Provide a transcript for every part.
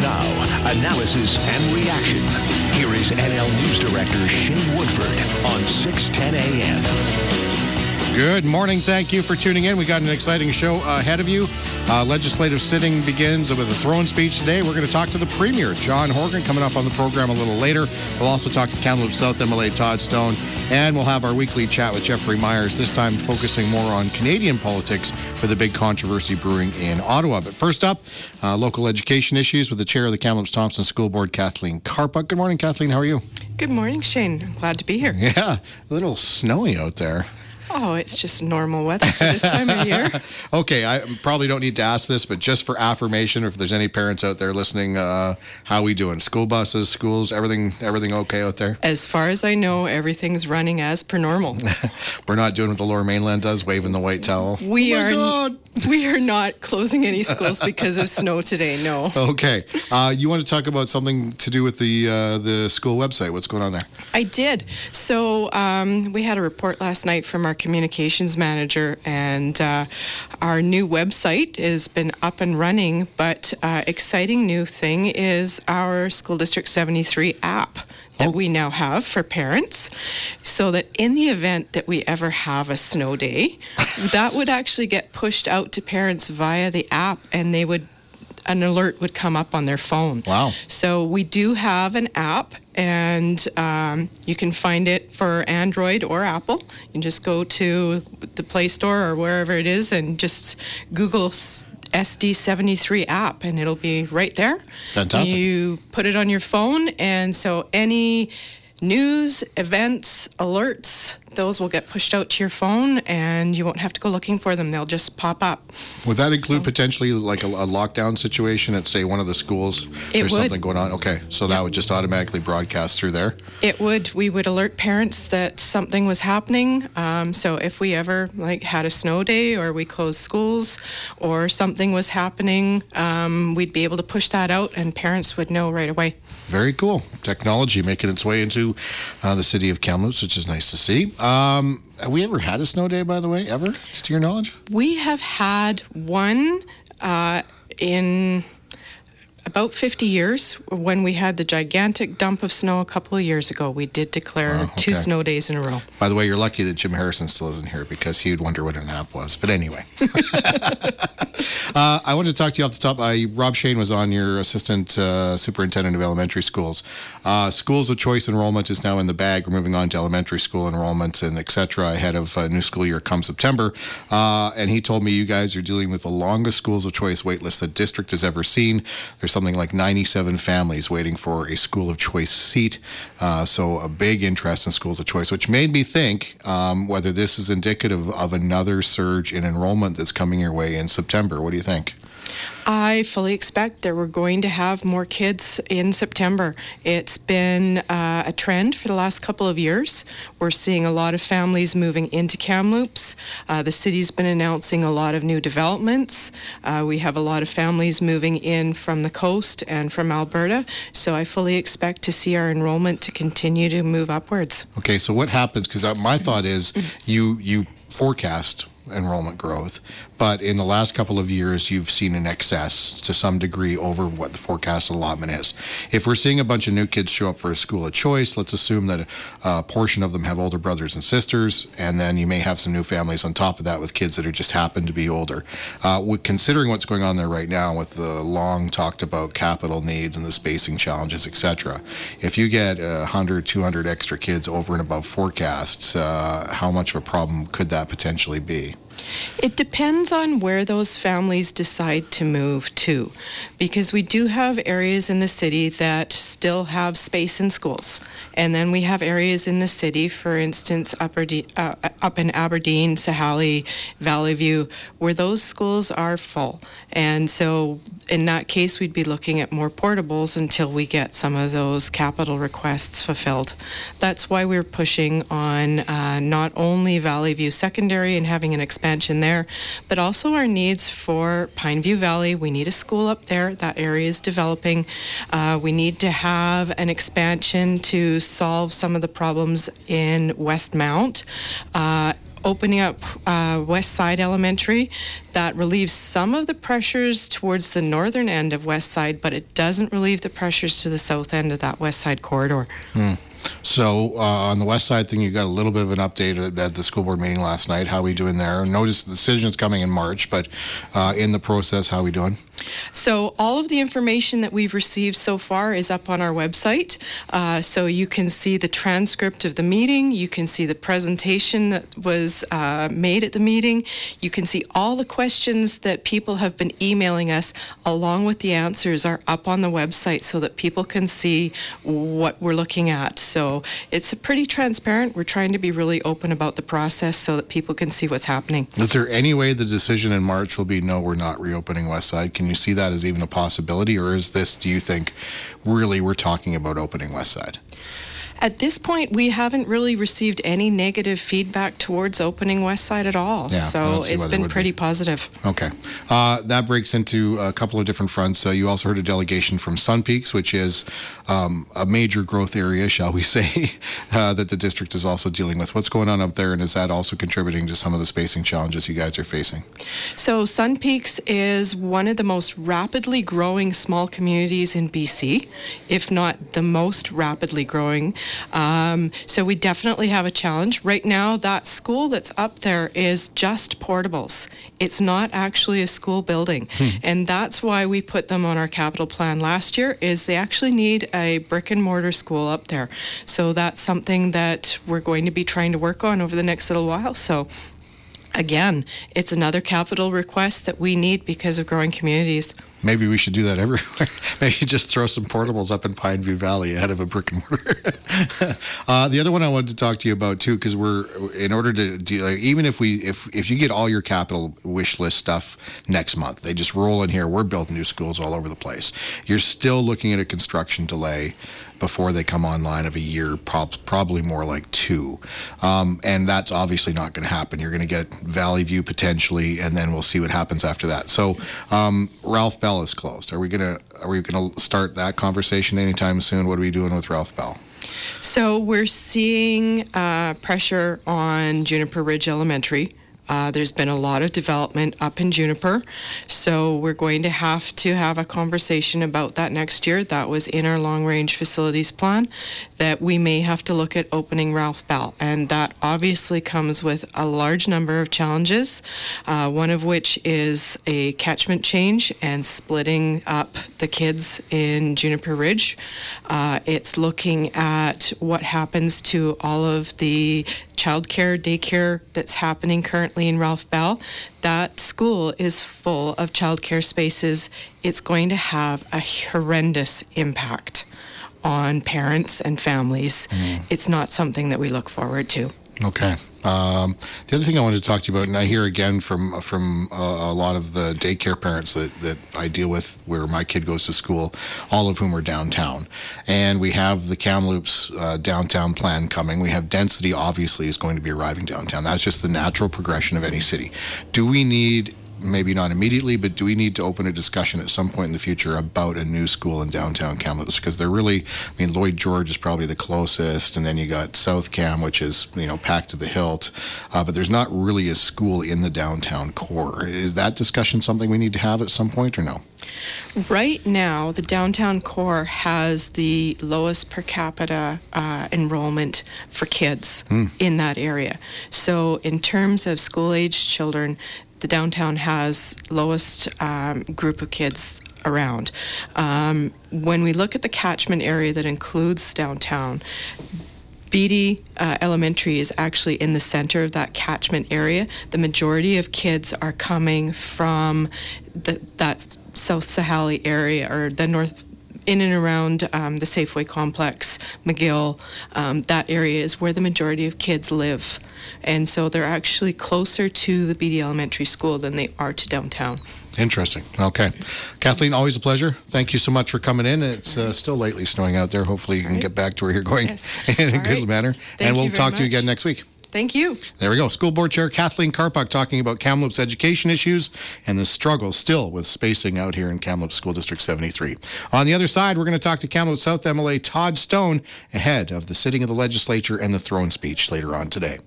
Now, analysis and reaction. Here is NL News Director Shane Woodford on 610 a.m. Good morning. Thank you for tuning in. We got an exciting show ahead of you. Uh, legislative sitting begins with a throne speech today. We're going to talk to the Premier, John Horgan, coming up on the program a little later. We'll also talk to Kamloops South MLA Todd Stone, and we'll have our weekly chat with Jeffrey Myers, this time focusing more on Canadian politics for the big controversy brewing in Ottawa. But first up, uh, local education issues with the chair of the Kamloops Thompson School Board, Kathleen Karpuk. Good morning, Kathleen. How are you? Good morning, Shane. I'm glad to be here. Yeah, a little snowy out there. Oh, it's just normal weather for this time of year. okay, I probably don't need to ask this, but just for affirmation, if there's any parents out there listening, uh, how we doing? School buses, schools, everything, everything okay out there? As far as I know, everything's running as per normal. We're not doing what the Lower Mainland does, waving the white towel. We oh are. God. We are not closing any schools because of snow today. No. Okay, uh, you want to talk about something to do with the uh, the school website? What's going on there? I did. So um, we had a report last night from our communications manager, and uh, our new website has been up and running. But uh, exciting new thing is our School District 73 app that we now have for parents so that in the event that we ever have a snow day that would actually get pushed out to parents via the app and they would an alert would come up on their phone. Wow. so we do have an app and um, you can find it for android or apple. You can just go to the play store or wherever it is and just google SD73 app and it'll be right there. Fantastic. You put it on your phone, and so any news, events, alerts, those will get pushed out to your phone and you won't have to go looking for them. They'll just pop up. Would that include potentially like a, a lockdown situation at say one of the schools? There's would. something going on. Okay, so that would just automatically broadcast through there. It would. We would alert parents that something was happening. Um, so if we ever like had a snow day or we closed schools or something was happening, um, we'd be able to push that out and parents would know right away. Very cool. Technology making its way into uh, the city of Kamloops, which is nice to see. Um, have we ever had a snow day, by the way, ever, to your knowledge? We have had one uh, in about 50 years when we had the gigantic dump of snow a couple of years ago. We did declare Oh, two okay. snow days in a row. By the way, you're lucky that Jim Harrison still isn't here because he would wonder what an app was. But anyway, uh, I wanted to talk to you off the top. I, Rob Shane was on your assistant uh, superintendent of elementary schools. Uh, schools of choice enrollment is now in the bag. We're moving on to elementary school enrollment and et cetera ahead of uh, new school year come September. Uh, and he told me you guys are dealing with the longest schools of choice wait list the district has ever seen. There's something like 97 families waiting for a school of choice seat. Uh, so a big interest in schools of choice, which made me think um, whether this is indicative of another surge in enrollment that's coming your way in September. What do you think? I fully expect that we're going to have more kids in September. It's been uh, a trend for the last couple of years. We're seeing a lot of families moving into Kamloops. Uh, the city's been announcing a lot of new developments. Uh, we have a lot of families moving in from the coast and from Alberta. So I fully expect to see our enrollment to continue to move upwards. Okay, so what happens? Because my thought is you you forecast enrollment growth, but in the last couple of years, you've seen an excess to some degree over what the forecast allotment is. If we're seeing a bunch of new kids show up for a school of choice, let's assume that a, portion of them have older brothers and sisters, and then you may have some new families on top of that with kids that are just happen to be older. Uh, considering what's going on there right now with the long talked about capital needs and the spacing challenges, etc., if you get uh, 100, 200 extra kids over and above forecasts, uh, how much of a problem could that potentially be? It depends on where those families decide to move to, because we do have areas in the city that still have space in schools. And then we have areas in the city, for instance, Upper uh, up in Aberdeen, Sahali, Valley View, where those schools are full. And so in that case, we'd be looking at more portables until we get some of those capital requests fulfilled. That's why we're pushing on uh, not only Valley View Secondary and having an expansion there, but also our needs for Pineview Valley. We need a school up there. That area is developing. Uh, we need to have an expansion to solve some of the problems in Westmount. Uh, opening up uh, Westsyde Elementary. That relieves some of the pressures towards the northern end of Westsyde, but it doesn't relieve the pressures to the south end of that Westsyde corridor. So uh, on the west side thing, you got a little bit of an update at, at the school board meeting last night. How we doing there? Notice the decision's coming in March, but uh, in the process, how we doing? So all of the information that we've received so far is up on our website. Uh, so you can see the transcript of the meeting. You can see the presentation that was uh, made at the meeting. You can see all the questions that people have been emailing us, along with the answers, are up on the website so that people can see what we're looking at. So it's pretty transparent. We're trying to be really open about the process so that people can see what's happening. Is there any way the decision in March will be no, we're not reopening Westsyde? Can you see that as even a possibility, or is this, do you think, really we're talking about opening Westsyde? At this point, we haven't really received any negative feedback towards opening Westsyde at all. Yeah, so it's been pretty be. positive. Okay. Uh, that breaks into a couple of different fronts. Uh, you also heard a delegation from Sun Peaks, which is um, a major growth area, shall we say, uh, that the district is also dealing with. What's going on up there, and is that also contributing to some of the spacing challenges you guys are facing? So Sun Peaks is one of the most rapidly growing small communities in BC, if not the most rapidly growing. Um, so we definitely have a challenge. Right now, that school that's up there is just portables. It's not actually a school building. And that's why we put them on our capital plan last year is they actually need a brick and mortar school up there. So that's something that we're going to be trying to work on over the next little while. So again, it's another capital request that we need because of growing communities. Maybe we should do that everywhere. Maybe just throw some portables up in Pineview Valley ahead of a brick and mortar. uh, the other one I wanted to talk to you about too, because we're in order to do, like, even if we if if you get all your capital wish list stuff next month, they just roll in here. We're building new schools all over the place. You're still looking at a construction delay before they come online of a year, prob- probably more like two. Um, and that's obviously not going to happen. You're going to get Valley View potentially, and then we'll see what happens after that. So um, Ralph Bell is closed. Are we going to are we going to start that conversation anytime soon? What are we doing with Ralph Bell? So we're seeing uh, pressure on Juniper Ridge Elementary. Uh, there's been a lot of development up in Juniper, so we're going to have to have a conversation about that next year. That was in our long range facilities plan that we may have to look at opening Ralph Bell, and that obviously comes with a large number of challenges, uh, one of which is a catchment change and splitting up the kids in Juniper Ridge. Uh, it's looking at what happens to all of the childcare, daycare that's happening currently in Ralph Bell. That school is full of childcare spaces. It's going to have a horrendous impact on parents and families. Mm. It's not something that we look forward to. Okay. Um, the other thing I wanted to talk to you about, and I hear again from from uh, a lot of the daycare parents that, that I deal with, where my kid goes to school, all of whom are downtown, and we have the Kamloops uh, downtown plan coming. We have density, obviously, is going to be arriving downtown. That's just the natural progression of any city. Do we need maybe not immediately, but do we need to open a discussion at some point in the future about a new school in downtown Kamloops? Because they're really, I mean, Lloyd George is probably the closest, and then you got South Kam, which is, you know, packed to the hilt. Uh, but there's not really a school in the downtown core. Is that discussion something we need to have at some point or no? Right now, the downtown core has the lowest per capita uh, enrollment for kids in that area. So, in terms of school age children, the downtown has lowest um, group of kids around. Um, when we look at the catchment area that includes downtown, Beattie uh, Elementary is actually in the center of that catchment area. The majority of kids are coming from the, that South Sahali area or the north. In and around um, the Safeway complex, McGill, um, that area is where the majority of kids live. And so they're actually closer to the Beattie Elementary School than they are to downtown. Interesting. Okay. Kathleen, always a pleasure. Thank you so much for coming in. It's uh, still lately snowing out there. Hopefully, you can right. get back to where you're going Yes. in a All good right. manner. Thank and we'll talk to you again next week. Thank you. There we go. School Board Chair Kathleen Karpuk talking about Kamloops education issues and the struggle still with spacing out here in Kamloops School District 73. On the other side, we're going to talk to Kamloops South MLA Todd Stone ahead of the sitting of the legislature and the throne speech later on today.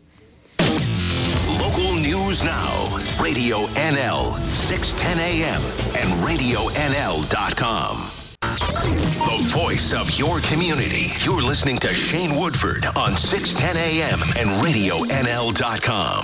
Local news Now, Radio NL, 610 AM, and RadioNL.com. The voice of your community. You're listening to Shane Woodford on 610 AM and RadioNL.com.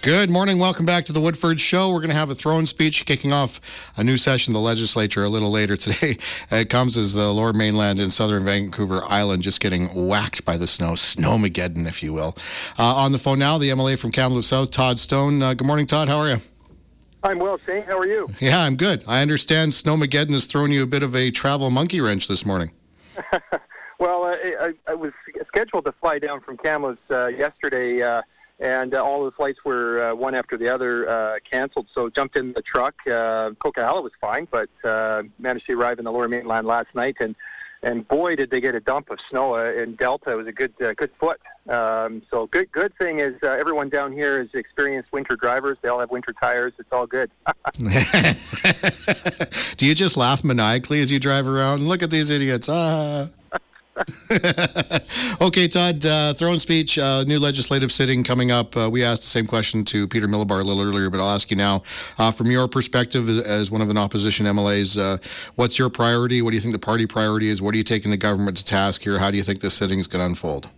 Good morning. Welcome back to the Woodford Show. We're going to have a throne speech kicking off a new session of the legislature a little later today. It comes as the lower mainland in southern Vancouver Island just getting whacked by the snow, snowmageddon, if you will. Uh, on the phone now, the MLA from Kamloops South, Todd Stone. Uh, good morning, Todd. How are you? I'm well, Shane. How are you? Yeah, I'm good. I understand Snowmageddon has thrown you a bit of a travel monkey wrench this morning. well, uh, I, I, was scheduled to fly down from Kamloops uh, yesterday uh, and uh, all the flights were uh, one after the other uh, canceled. So jumped in the truck. Uh, Coquihalla was fine, but uh, managed to arrive in the Lower Mainland last night, and and boy, did they get a dump of snow uh, in Delta. It was a good uh, good foot. Um, so good good thing is uh, everyone down here is experienced winter drivers. They all have winter tires. It's all good. Do you just laugh maniacally as you drive around? Look at these idiots! Ah. okay, Todd, uh, throne speech, uh, new legislative sitting coming up. Uh, we asked the same question to Peter Milobar a little earlier, but I'll ask you now. Uh, from your perspective as one of an opposition MLAs, uh, what's your priority? What do you think the party priority is? What are you taking the government to task here? How do you think this sitting is going to unfold?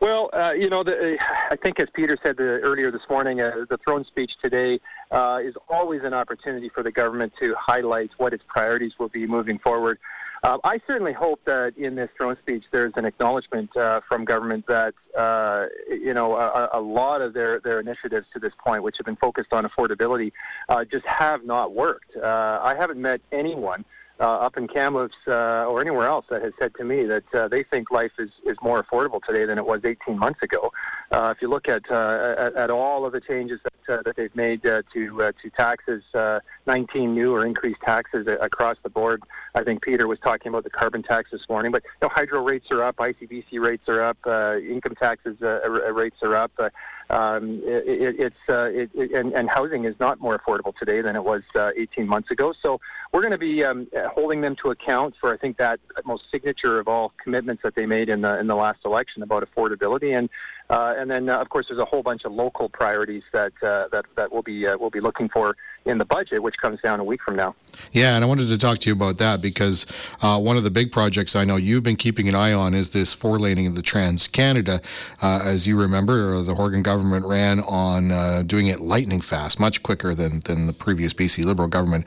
Well, uh, you know, the, I think as Peter said the, earlier this morning, uh, the throne speech today uh, is always an opportunity for the government to highlight what its priorities will be moving forward. Uh, I certainly hope that in this throne speech there's an acknowledgement uh, from government that uh, you know a, a, lot of their, their initiatives to this point, which have been focused on affordability, uh, just have not worked. Uh, I haven't met anyone uh, up in Kamloops uh, or anywhere else that has said to me that uh, they think life is, is more affordable today than it was 18 months ago. Uh, if you look at, uh, at, at all of the changes that, uh, that they've made uh, to uh, to taxes, uh, 19 new or increased taxes across the board. I think Peter was talking about the carbon tax this morning, but you know, hydro rates are up, ICBC rates are up, uh, income taxes uh, rates are up. Uh, um, it, it's uh, it, it, and, and housing is not more affordable today than it was uh, 18 months ago. So we're going to be um, holding them to account for I think that most signature of all commitments that they made in the in the last election about affordability and uh, and then, uh, of course, there's a whole bunch of local priorities that uh, that that we'll be uh, we'll be looking for in the budget, which comes down a week from now. Yeah, and I wanted to talk to you about that because uh, one of the big projects I know you've been keeping an eye on is this four laning of the Trans Canada. Uh, as you remember, the Horgan government ran on doing it lightning fast, much quicker than than the previous BC Liberal government.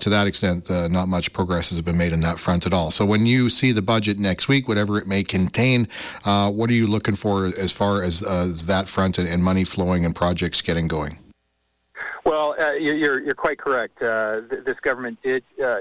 to that extent, not much progress has been made in that front at all. So when you see the budget next week, whatever it may contain, what are you looking for as far as, as that front and, and, money flowing and projects getting going? Well, uh, you're, you're quite correct. Uh, th- this government did uh,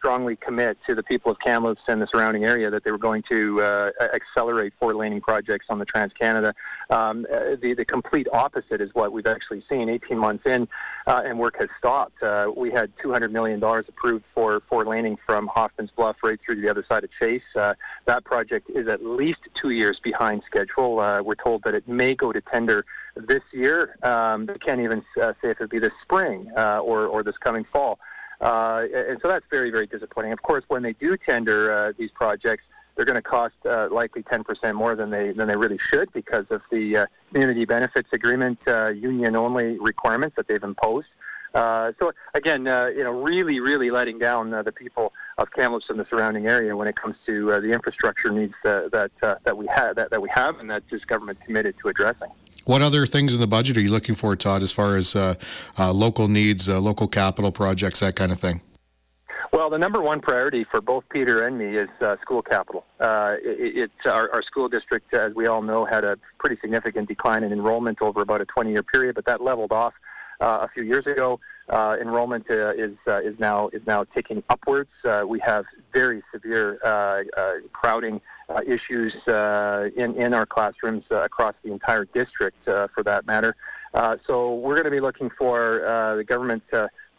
strongly commit to the people of Kamloops and the surrounding area that they were going to uh, accelerate four laning projects on the Trans Canada. Um, uh, the, the complete opposite is what we've actually seen. 18 months in, uh, and work has stopped. Uh, we had $200 million approved for four laning from Hoffman's Bluff right through to the other side of Chase. Uh, that project is at least two years behind schedule. Uh, we're told that it may go to tender this year. Um, they can't even say if it'll be this spring or, or this coming fall. Uh, and so that's very, very disappointing. Of course, when they do tender uh, these projects, they're going to cost uh, likely 10% more than they than they really should because of the uh, community benefits agreement uh, union only requirements that they've imposed. Uh, so again, uh, you know, really, really letting down uh, the people of Kamloops and the surrounding area when it comes to the infrastructure needs that that we have that, that we have and that this government committed to addressing. What other things in the budget are you looking for, Todd, as far as uh, uh, local needs, uh, local capital projects, that kind of thing? Well, the number one priority for both Peter and me is uh, school capital. Uh, it, our, our, school district, as we all know, had a pretty significant decline in enrollment over about a 20-year period, but that leveled off a few years ago. Uh, enrollment uh, is uh, is now is now ticking upwards. Uh, we have very severe uh, crowding issues in in our classrooms across the entire district, for that matter. so we're going to be looking for the government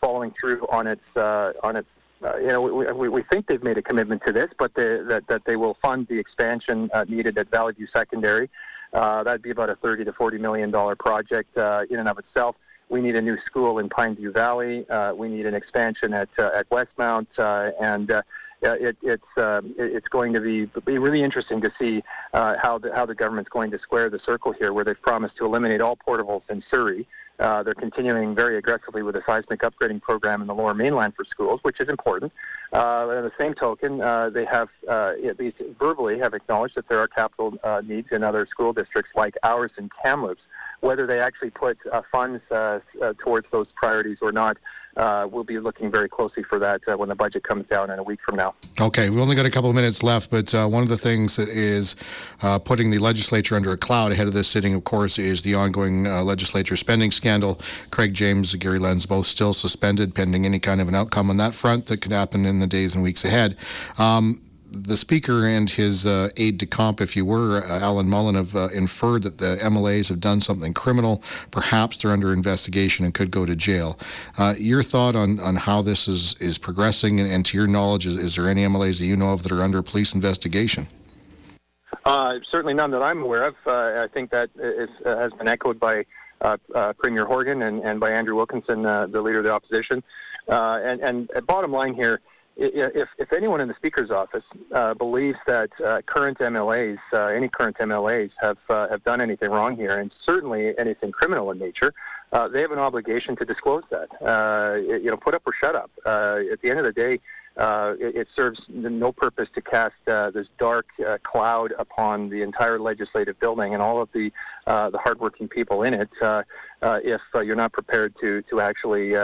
following through on its on its uh, you know, we, we, we, think they've made a commitment to this, but that, that they will fund the expansion uh, needed at Valley View Secondary. Uh, that'd be about a 30 to 40 million dollar project in and of itself. We need a new school in Pineview Valley. Uh, we need an expansion at uh, at Westmount, uh, and uh, it, it's uh, it's going to be be really interesting to see uh, how the how the government's going to square the circle here, where they've promised to eliminate all portables in Surrey. They're continuing very aggressively with a seismic upgrading program in the Lower Mainland for schools, which is important. But on the same token, they have at least verbally have acknowledged that there are capital needs in other school districts like ours in Kamloops. Whether they actually put uh, funds uh, uh, towards those priorities or not, we'll be looking very closely for that when the budget comes down in a week from now. Okay, we've only got a couple of minutes left, but one of the things is putting the legislature under a cloud ahead of this sitting, of course, is the ongoing legislature spending scandal. Craig James, Gary Lenz, both still suspended pending any kind of an outcome on that front that could happen in the days and weeks ahead. Um, the speaker and his uh, aide de camp, if you were, uh, Alan Mullen, have uh, inferred that the MLAs have done something criminal. Perhaps they're under investigation and could go to jail. Uh, your thought on, on how this is, is progressing, and, and to your knowledge, is, is there any MLAs that you know of that are under police investigation? Uh, certainly none that I'm aware of. Uh, I think that is, has been echoed by Premier Horgan and, and by Andrew Wilkinson, the leader of the opposition. and, and bottom line here, if, if anyone in the Speaker's office uh, believes that uh, current MLAs, uh, any current MLAs, have uh, have done anything wrong here, and certainly anything criminal in nature, uh, they have an obligation to disclose that. Uh, you know, put up or shut up. at the end of the day, it, it, serves no purpose to cast this dark cloud upon the entire legislative building and all of the the hardworking people in it. if you're not prepared to to actually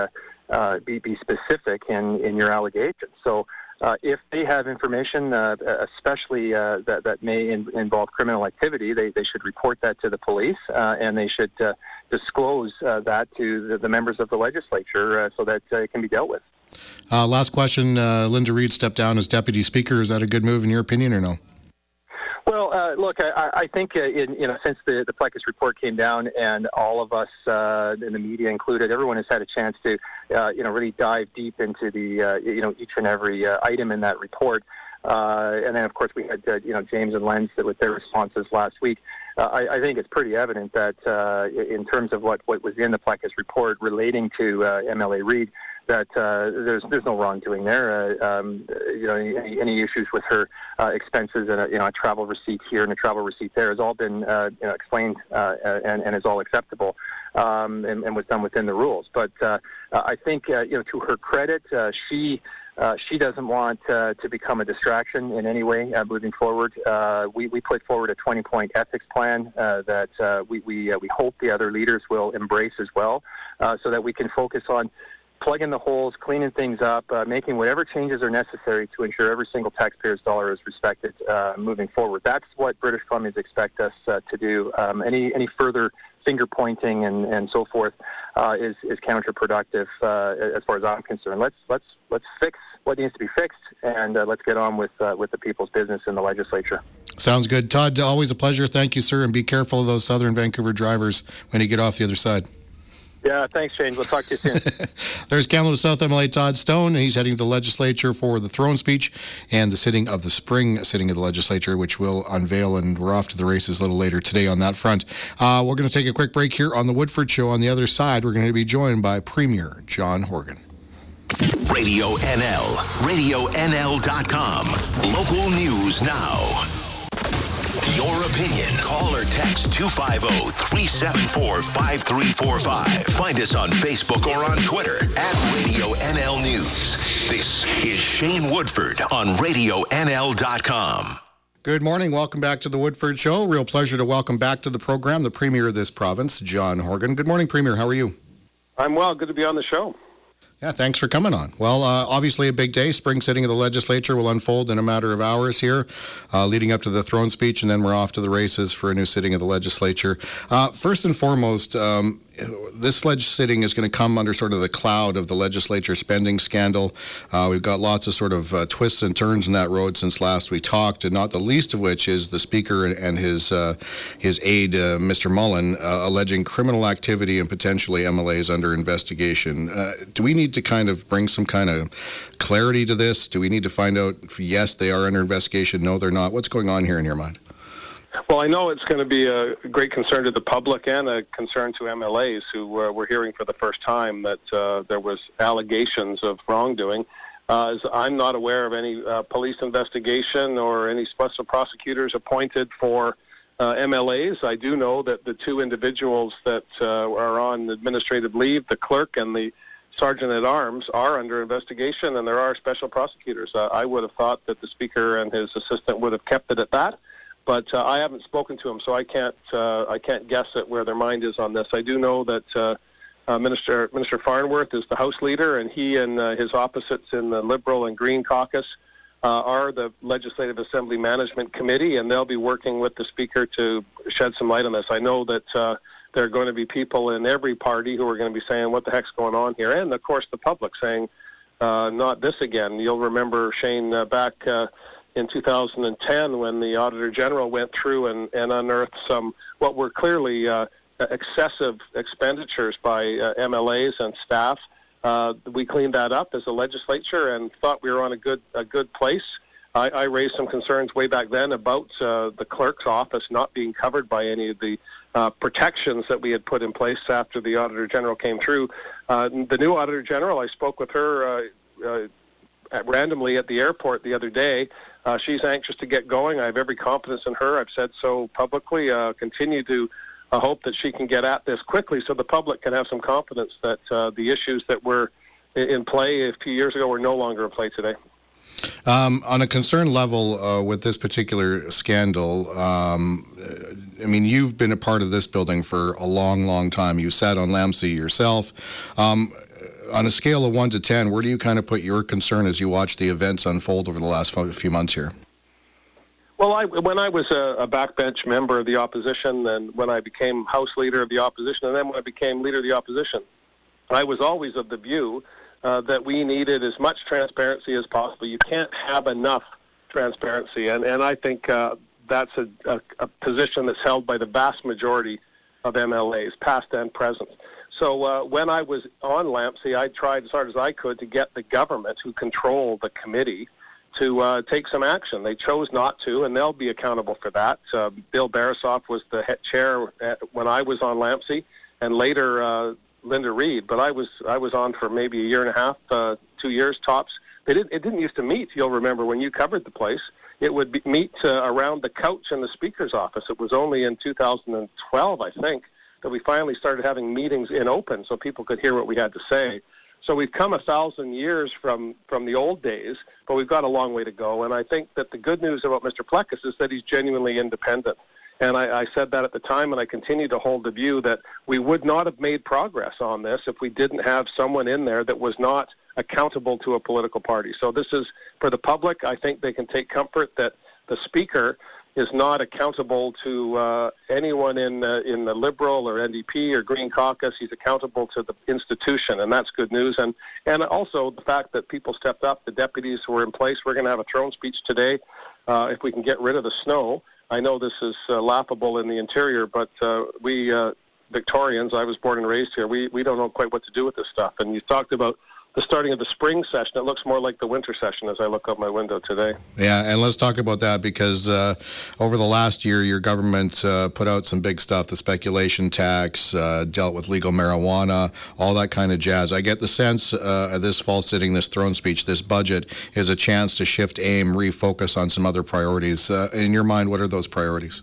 uh, be, be specific in, in your allegations. So uh, if they have information, uh, especially uh, that, that may in, involve criminal activity, they, they should report that to the police uh, and they should uh, disclose that to the, the, members of the legislature so that it can be dealt with. last question Linda Reid stepped down as deputy speaker. Is that a good move in your opinion or no? Well, uh, look, I, I think uh, in, you know since the the Plecas report came down, and all of us uh, in the media included, everyone has had a chance to uh, you know really dive deep into the uh, you know each and every uh, item in that report. And then, of course, we had you know James and Lenz with their responses last week. I, I, think it's pretty evident that in terms of what, what was in the Plecas report relating to MLA Reid, that uh, there's there's no wrongdoing there. Uh, um, you know, any, any, issues with her uh, expenses and a, you know a travel receipt here and a travel receipt there has all been uh, you know, explained uh, and, and is all acceptable um, and, and, was done within the rules. But uh, I think you know to her credit, she. she doesn't want to become a distraction in any way moving forward. we, we put forward a 20-point ethics plan that we, we, we hope the other leaders will embrace as well, so that we can focus on plugging the holes, cleaning things up, uh, making whatever changes are necessary to ensure every single taxpayer's dollar is respected uh, moving forward. That's what British Columbians expect us uh, to do. Um, any any further finger pointing and, and so forth uh, is is counterproductive uh, as far as I'm concerned. Let's let's let's fix what needs to be fixed, and uh, let's get on with with the people's business in the legislature. Sounds good, Todd. Always a pleasure. Thank you, sir, and be careful of those Southern Vancouver drivers when you get off the other side. Yeah, thanks, Shane. We'll talk to you soon. There's Kamloops South MLA Todd Stone. He's heading to the legislature for the throne speech and the sitting of the spring sitting of the legislature, which will unveil, and we're off to the races a little later today on that front. Uh, we're going to take a quick break here on the Woodford Show. On the other side, we're going to be joined by Premier John Horgan. Radio NL, RadioNL.com. Local news now. Your opinion. Call or text 250 374 5345. Find us on Facebook or on Twitter at Radio NL News. This is Shane Woodford on RadioNL.com. Good morning. Welcome back to the Woodford Show. Real pleasure to welcome back to the program the Premier of this province, John Horgan. Good morning, Premier. How are you? I'm well. Good to be on the show. Yeah, thanks for coming on. Well, uh, obviously a big day. Spring sitting of the legislature will unfold in a matter of hours here, uh, leading up to the throne speech, and then we're off to the races for a new sitting of the legislature. Uh, first and foremost, um, this ledge sitting is going to come under sort of the cloud of the legislature spending scandal. Uh, we've got lots of sort of uh, twists and turns in that road since last we talked, and not the least of which is the speaker and his uh, his aide, Mr. Mullen, alleging criminal activity and potentially MLAs under investigation. Do we need to kind of bring some kind of clarity to this? Do we need to find out if yes they are under investigation, no they're not? What's going on here in your mind? Well, I know it's going to be a great concern to the public and a concern to MLAs who uh, were hearing for the first time that uh, there was allegations of wrongdoing. Uh, I'm not aware of any uh, police investigation or any special prosecutors appointed for uh, MLAs. I do know that the two individuals that uh, are on administrative leave, the clerk and the sergeant at arms, are under investigation, and there are special prosecutors. Uh, I would have thought that the speaker and his assistant would have kept it at that. But uh, I haven't spoken to them, so I can't I can't guess at where their mind is on this. I do know that uh, Minister Minister Farnworth is the House leader, and he and uh, his opposites in the Liberal and Green caucus uh, are the Legislative Assembly Management Committee, and they'll be working with the Speaker to shed some light on this. I know that uh, there are going to be people in every party who are going to be saying, "What the heck's going on here?" and of course the public saying, uh, "Not this again." You'll remember Shane uh, back. in 2010, when the Auditor General went through and, and unearthed some what were clearly excessive expenditures by uh, MLAs and staff. Uh, we cleaned that up as a legislature and thought we were on a good a good place. I, I raised some concerns way back then about uh, the clerk's office not being covered by any of the uh, protections that we had put in place after the auditor general came through. Uh, the new auditor general, I spoke with her uh, at randomly at the airport the other day. Uh, she's anxious to get going. I have every confidence in her. I've said so publicly. Uh, continue to I hope that she can get at this quickly so the public can have some confidence that uh, the issues that were in play a few years ago are no longer in play today. Um, on a concern level uh, with this particular scandal, um, I mean, you've been a part of this building for a long, long time. You sat on LAMC yourself. Um, on a scale of 1 to 10, where do you kind of put your concern as you watch the events unfold over the last few months here? Well, I, when I was a, a backbench member of the opposition, and when I became House Leader of the opposition, and then when I became Leader of the opposition, I was always of the view uh, that we needed as much transparency as possible. You can't have enough transparency, and, and I think uh, that's a, a, a position that's held by the vast majority of MLAs, past and present. So uh, when I was on LAMC, I tried as hard as I could to get the government, who control the committee, to uh, take some action. They chose not to, and they'll be accountable for that. Uh, Bill Barisoff was the head chair at, when I was on LAMC, and later uh, Linda Reid. But I was I was on for maybe a year and a half, uh, two years tops. They didn't it didn't used to meet. You'll remember when you covered the place. It would be, meet uh, around the couch in the speaker's office. It was only in 2012, I think, that we finally started having meetings in open so people could hear what we had to say. So we've come a thousand years from, from the old days, but we've got a long way to go. And I think that the good news about Mr. Plecas is that he's genuinely independent. And I, I said that at the time, and I continue to hold the view that we would not have made progress on this if we didn't have someone in there that was not accountable to a political party. So this is for the public. I think they can take comfort that the speaker is not accountable to uh, anyone in uh, in the Liberal or NDP or Green Caucus. He's accountable to the institution, and that's good news. And and also the fact that people stepped up, the deputies were in place. We're going to have a throne speech today. Uh, if we can get rid of the snow, I know this is uh, laughable in the interior, but uh, we Victorians, I was born and raised here. We we don't know quite what to do with this stuff. And you talked about the starting of the spring session. It looks more like the winter session as I look out my window today. Yeah, and let's talk about that because uh, over the last year, your government uh, put out some big stuff the speculation tax, uh, dealt with legal marijuana, all that kind of jazz. I get the sense uh, this fall sitting, this throne speech, this budget is a chance to shift aim, refocus on some other priorities. Uh, in your mind, what are those priorities?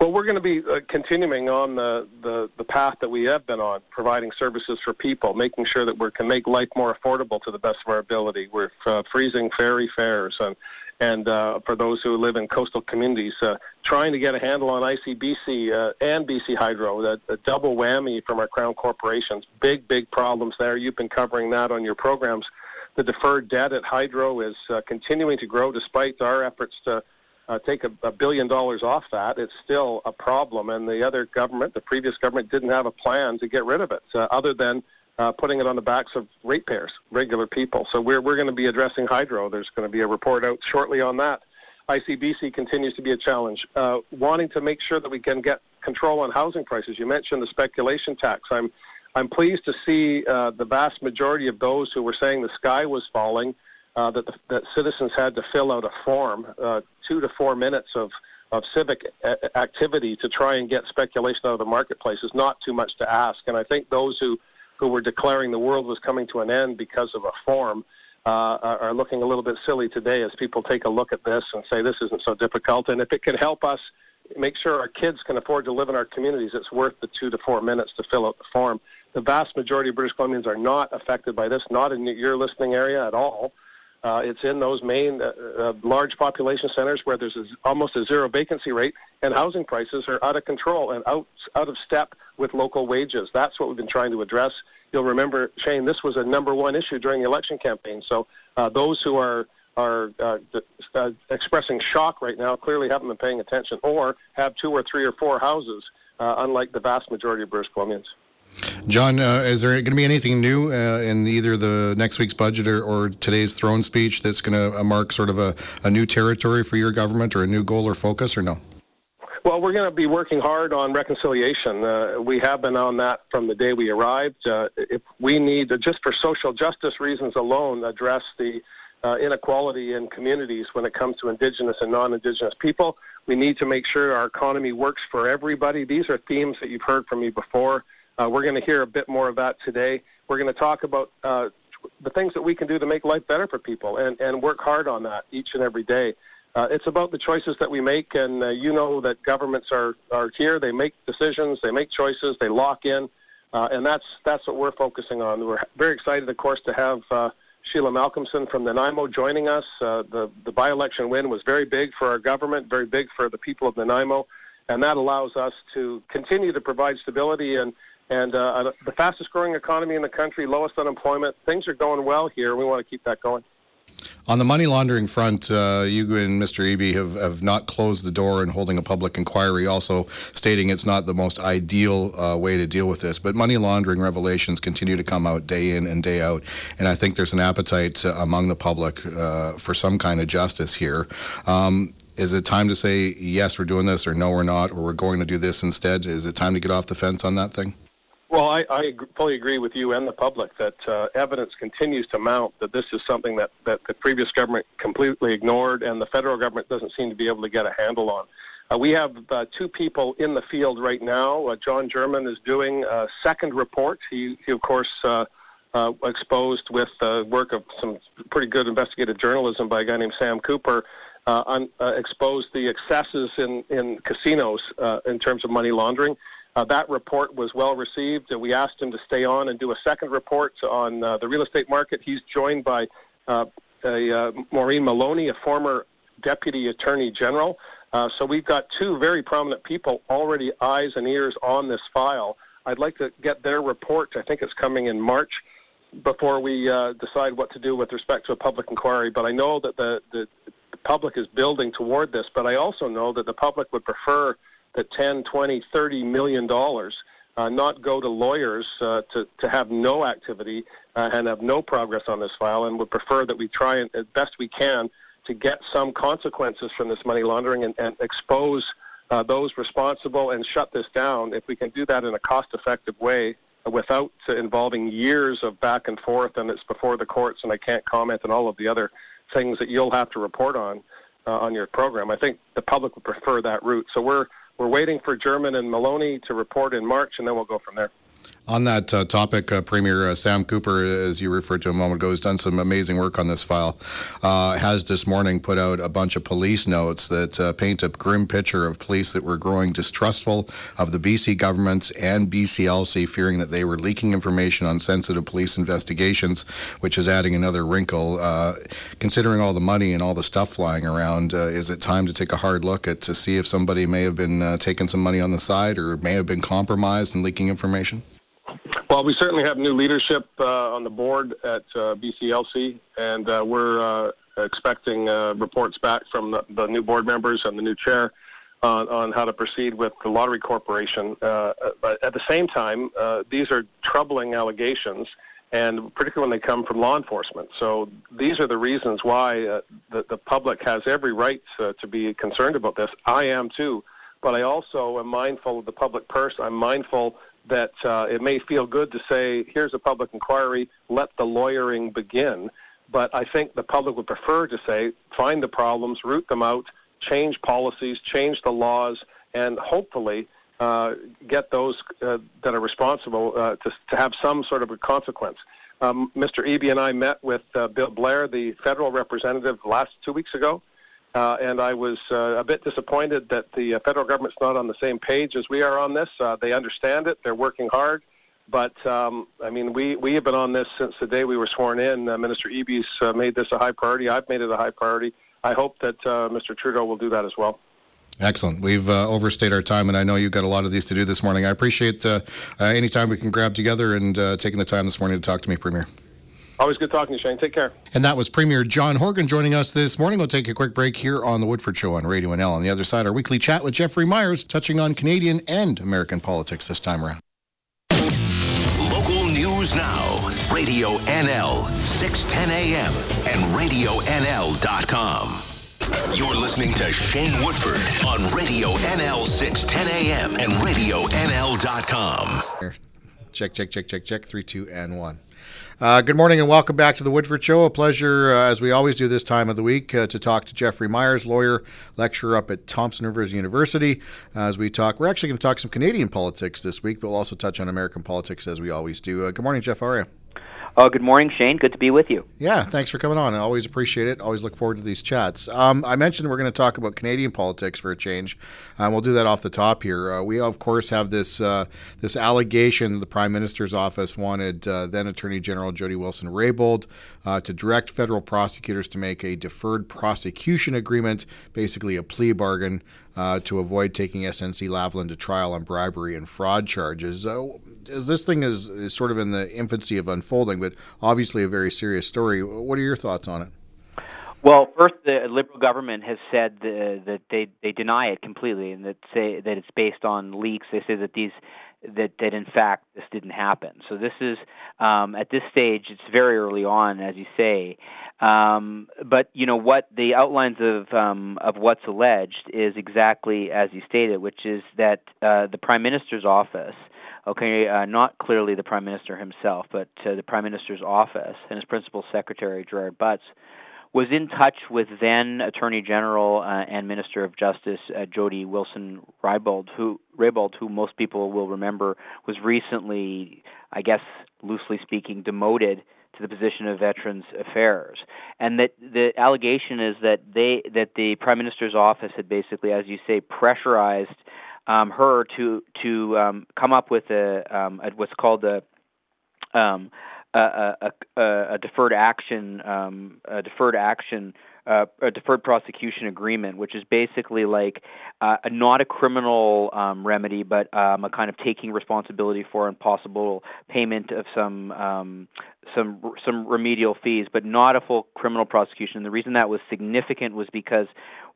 Well, we're going to be uh, continuing on the, the, the path that we have been on, providing services for people, making sure that we can make life more affordable to the best of our ability. We're uh, freezing ferry fares and and uh, for those who live in coastal communities, uh, trying to get a handle on ICBC uh, and BC Hydro, the, double whammy from our crown corporations. Big, big problems there. You've been covering that on your programs. The deferred debt at Hydro is uh, continuing to grow despite our efforts to uh, take a, a, billion dollars off that, it's still a problem. And the other government, the previous government, didn't have a plan to get rid of it, uh, other than uh, putting it on the backs of ratepayers, regular people. So we're, we're going to be addressing hydro. There's going to be a report out shortly on that. ICBC continues to be a challenge. Uh, wanting to make sure that we can get control on housing prices. You mentioned the speculation tax. I'm, I'm pleased to see uh, the vast majority of those who were saying the sky was falling uh, that, the, that citizens had to fill out a form, uh, two to four minutes of, of civic a- activity to try and get speculation out of the marketplace is not too much to ask. And I think those who, who were declaring the world was coming to an end because of a form uh, are, looking a little bit silly today as people take a look at this and say this isn't so difficult. And if it can help us make sure our kids can afford to live in our communities, it's worth the two to four minutes to fill out the form. The vast majority of British Columbians are not affected by this, not in your listening area at all. Uh, it's in those main uh, uh, large population centers where there's a, almost a zero vacancy rate, and housing prices are out of control and out out of step with local wages. That's what we've been trying to address. You'll remember, Shane, this was a number one issue during the election campaign. So uh, those who are are uh, uh, expressing shock right now clearly haven't been paying attention, or have two or three or four houses, unlike the vast majority of British Columbians. John, uh, is there going to be anything new uh, in either the next week's budget or, or today's throne speech that's going to uh, mark sort of a, a new territory for your government or a new goal or focus, or no? Well, we're going to be working hard on reconciliation. Uh, we have been on that from the day we arrived. Uh, if we need, to, just for social justice reasons alone, address the uh, inequality in communities when it comes to Indigenous and non-Indigenous people. We need to make sure our economy works for everybody. These are themes that you've heard from me before. Uh, we're going to hear a bit more of that today. We're going to talk about uh, the things that we can do to make life better for people and, and work hard on that each and every day. Uh, it's about the choices that we make, and uh, you know that governments are, are here. They make decisions, they make choices, they lock in, uh, and that's that's what we're focusing on. We're very excited, of course, to have uh, Sheila Malcolmson from Nanaimo joining us. the the by-election win was very big for our government, very big for the people of Nanaimo, and that allows us to continue to provide stability and and uh, the fastest growing economy in the country, lowest unemployment. Things are going well here. We want to keep that going. On the money laundering front, uh, you and Mr. Eby have, have not closed the door in holding a public inquiry, also stating it's not the most ideal uh, way to deal with this. But money laundering revelations continue to come out day in and day out. And I think there's an appetite uh, among the public uh, for some kind of justice here. Um, is it time to say, yes, we're doing this, or no, we're not, or we're going to do this instead? Is it time to get off the fence on that thing? Well, I, I fully agree with you and the public that uh, evidence continues to mount that this is something that, that the previous government completely ignored and the federal government doesn't seem to be able to get a handle on. Uh, we have uh, two people in the field right now. Uh, John German is doing a second report. He, he of course, uh, uh, exposed with the work of some pretty good investigative journalism by a guy named Sam Cooper, on, exposed the excesses in, in casinos in terms of money laundering. Uh, that report was well received. Uh, we asked him to stay on and do a second report on uh, the real estate market. He's joined by uh, a, uh, Maureen Maloney, a former deputy attorney general. Uh, so we've got two very prominent people already eyes and ears on this file. I'd like to get their report. I think it's coming in March before we decide what to do with respect to a public inquiry. But I know that the, the, the public is building toward this. But I also know that the public would prefer that 10, 20, 30 million dollars uh, not go to lawyers uh, to, to have no activity uh, and have no progress on this file and would prefer that we try and, as best we can to get some consequences from this money laundering and, and expose uh, those responsible and shut this down. If we can do that in a cost-effective way without involving years of back and forth and it's before the courts and I can't comment on all of the other things that you'll have to report on uh, on your program. I think the public would prefer that route. So we're we're waiting for German and Maloney to report in March, and then we'll go from there. On that uh, topic, uh, Premier uh, Sam Cooper, as you referred to a moment ago, has done some amazing work on this file. Uh, has this morning put out a bunch of police notes that uh, paint a grim picture of police that were growing distrustful of the BC government and BCLC, fearing that they were leaking information on sensitive police investigations, which is adding another wrinkle. Uh, considering all the money and all the stuff flying around, is it time to take a hard look at to see if somebody may have been taking some money on the side or may have been compromised and leaking information? Well, we certainly have new leadership uh, on the board at uh, BCLC, and uh, we're uh, expecting uh, reports back from the, the, new board members and the new chair on, on how to proceed with the Lottery Corporation. Uh, but at the same time, these are troubling allegations, and particularly when they come from law enforcement. So these are the reasons why the, the public has every right to be concerned about this. I am too but I also am mindful of the public purse. I'm mindful that uh, it may feel good to say, here's a public inquiry, let the lawyering begin. But I think the public would prefer to say, find the problems, root them out, change policies, change the laws, and hopefully uh, get those uh, that are responsible uh, to, to have some sort of a consequence. Um, Mr. Eby and I met with uh, Bill Blair, the federal representative, last two weeks ago, uh, and I was uh, a bit disappointed that the federal government's not on the same page as we are on this. they understand it; they're working hard. But um, I mean, we, we have been on this since the day we were sworn in. Minister Eby's made this a high priority. I've made it a high priority. I hope that Mr. Trudeau will do that as well. Excellent. We've uh, overstayed our time, and I know you've got a lot of these to do this morning. I appreciate uh, uh, any time we can grab together and uh, taking the time this morning to talk to me, Premier. Always good talking to you, Shane. Take care. And that was Premier John Horgan joining us this morning. We'll take a quick break here on The Woodford Show on Radio NL. On the other side, our weekly chat with Jeffrey Myers, touching on Canadian and American politics this time around. Local news now. Radio NL, 610 a.m. and RadioNL.com. You're listening to Shane Woodford on Radio NL 610 AM and RadioNL.com. Check, check, check, check, check. Three, two, and one. Uh, good morning and welcome back to the Woodford Show. A pleasure, uh, as we always do this time of the week, uh, to talk to Jeffrey Myers, lawyer, lecturer up at Thompson Rivers University. as we talk, we're actually going to talk some Canadian politics this week, but we'll also touch on American politics as we always do. Uh, good morning, Jeff. How are you? Oh, good morning, Shane. Good to be with you. Yeah, thanks for coming on. I always appreciate it. Always look forward to these chats. Um, I mentioned we're going to talk about Canadian politics for a change. Um, we'll do that off the top here. Uh, we of course have this uh, this allegation the Prime Minister's office wanted uh, then Attorney General Jody Wilson Raybould uh, to direct federal prosecutors to make a deferred prosecution agreement, basically a plea bargain uh, to avoid taking SNC Lavalin to trial on bribery and fraud charges. Uh, this thing is, is sort of in the infancy of unfolding, but obviously a very serious story, what are your thoughts on it? Well, first, the Liberal government has said the, that they they deny it completely, and that say that it's based on leaks. They say that these that that in fact this didn't happen. So this is um, at this stage, it's very early on, as you say. Um, but you know what the outlines of um, of what's alleged is exactly as you stated, which is that uh, the Prime Minister's office okay, uh, not clearly the Prime Minister himself, but uh, the Prime Minister's office and his principal secretary, Gerald Butts, was in touch with then Attorney General uh, and Minister of Justice uh, Jody Wilson Raybould, who Raybould, who most people will remember, was recently, I guess, loosely speaking, demoted to the position of Veterans Affairs, and that the allegation is that they that the Prime Minister's office had basically, as you say, pressurized um, her to to um, come up with a, um, a what's called a um, a, a, a, deferred action um, a deferred action uh, a deferred prosecution agreement, which is basically like uh, a, not a criminal um, remedy, but um, a kind of taking responsibility for and possible payment of some um, some some remedial fees, but not a full criminal prosecution. And the reason that was significant was because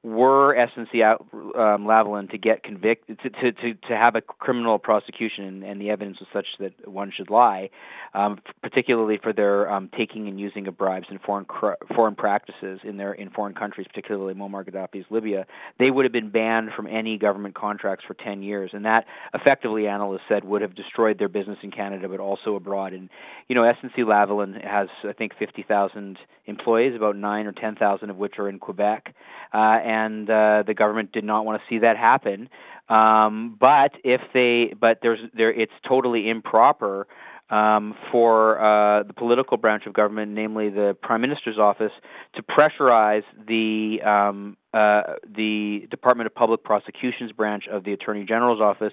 were SNC um, Lavalin to get convicted, to, to, to, to have a criminal prosecution, and, and, the evidence was such that one should lie, um, particularly for their um, taking and using of bribes and foreign cr- foreign practices in their in foreign countries, particularly Muammar Gaddafi's Libya, they would have been banned from any government contracts for 10 years, and that effectively, analysts said, would have destroyed their business in Canada, but also abroad. And you know, SNC Lavalin has, I think, 50,000 employees, about nine or 10,000 of which are in Quebec. Uh, and uh, the government did not want to see that happen. Um, but if they, but there's there, it's totally improper um, for uh, the political branch of government, namely the prime minister's office, to pressurize the um, uh, the Department of Public Prosecutions branch of the Attorney General's office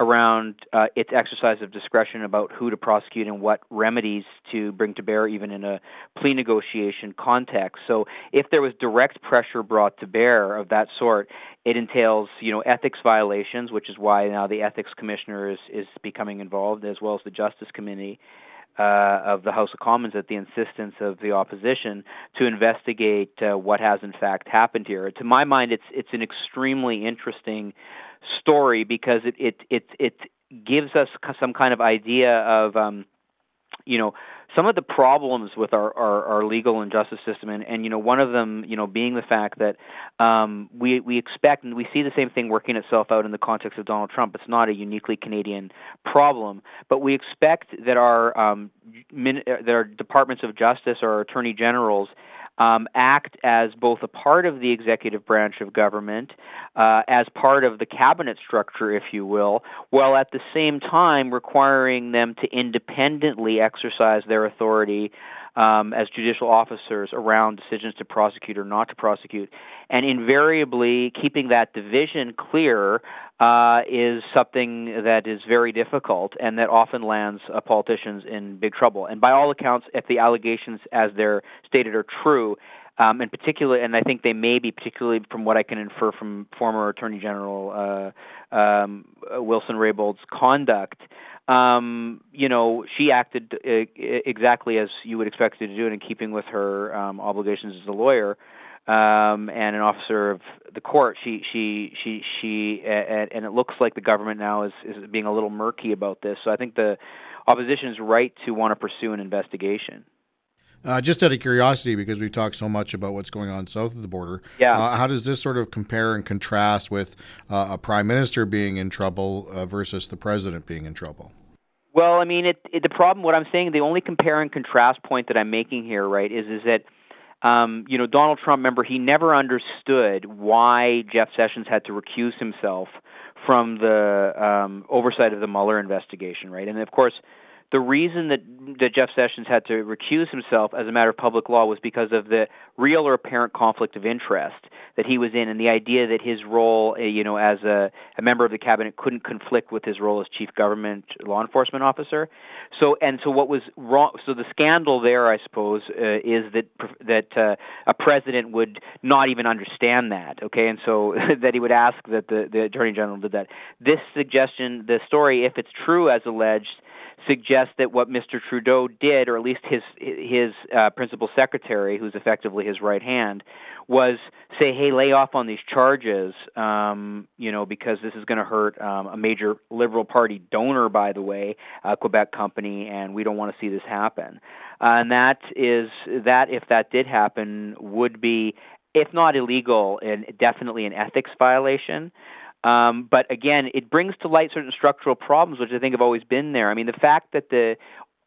around uh, its exercise of discretion about who to prosecute and what remedies to bring to bear, even in a plea negotiation context. So, if there was direct pressure brought to bear of that sort, it entails, you know, ethics violations, which is why now the ethics commissioner is is becoming involved, as well as the Justice Committee. Uh, of the House of Commons at the insistence of the opposition to investigate uh, what has in fact happened here. To my mind, it's it's an extremely interesting story because it it it, it gives us some kind of idea of um, you know some of the problems with our, our, our legal and justice system, and, and you know one of them, you know, being the fact that um, we we expect and we see the same thing working itself out in the context of Donald Trump. It's not a uniquely Canadian problem, but we expect that our um, min, that our departments of justice, or our attorney generals, um, act as both a part of the executive branch of government, uh, as part of the cabinet structure, if you will, while at the same time requiring them to independently exercise their authority um, as judicial officers around decisions to prosecute or not to prosecute. And invariably, keeping that division clear uh, is something that is very difficult and that often lands uh, politicians in big trouble. And by all accounts, if the allegations as they're stated are true, um, in particular, and I think they may be, particularly from what I can infer from former Attorney General uh, um, Wilson Raybould's conduct, um, you know, she acted uh, exactly as you would expect her to do, and in keeping with her um, obligations as a lawyer um, and an officer of the court. She, she, she, she, and, and it looks like the government now is, is being a little murky about this. So I think the opposition is right to want to pursue an investigation. Uh, just out of curiosity, because we talked so much about what's going on south of the border, yeah. Uh, how does this sort of compare and contrast with uh, a prime minister being in trouble uh, versus the president being in trouble? Well, I mean, it, it, the problem. What I'm saying, the only compare and contrast point that I'm making here, right, is is that. Um, you know, Donald Trump, remember, he never understood why Jeff Sessions had to recuse himself from the um, oversight of the Mueller investigation, right? And of course, the reason that that Jeff Sessions had to recuse himself as a matter of public law was because of the real or apparent conflict of interest that he was in, and the idea that his role, uh, you know, as a, a member of the cabinet, couldn't conflict with his role as chief government law enforcement officer. So, and so what was wrong? So the scandal there, I suppose, uh, is that that uh, a president would not even understand that. Okay, and so that he would ask that the the attorney general did that. This suggestion, the story, if it's true as alleged suggests that what Mr. Trudeau did, or at least his his uh, principal secretary, who's effectively his right hand, was say, "Hey, lay off on these charges, um, you know, because this is going to hurt um, a major Liberal Party donor, by the way, a Quebec company, and we don't want to see this happen." Uh, and that is that if that did happen, would be if not illegal, and definitely an ethics violation. Um, but again, it brings to light certain structural problems, which I think have always been there. I mean, the fact that the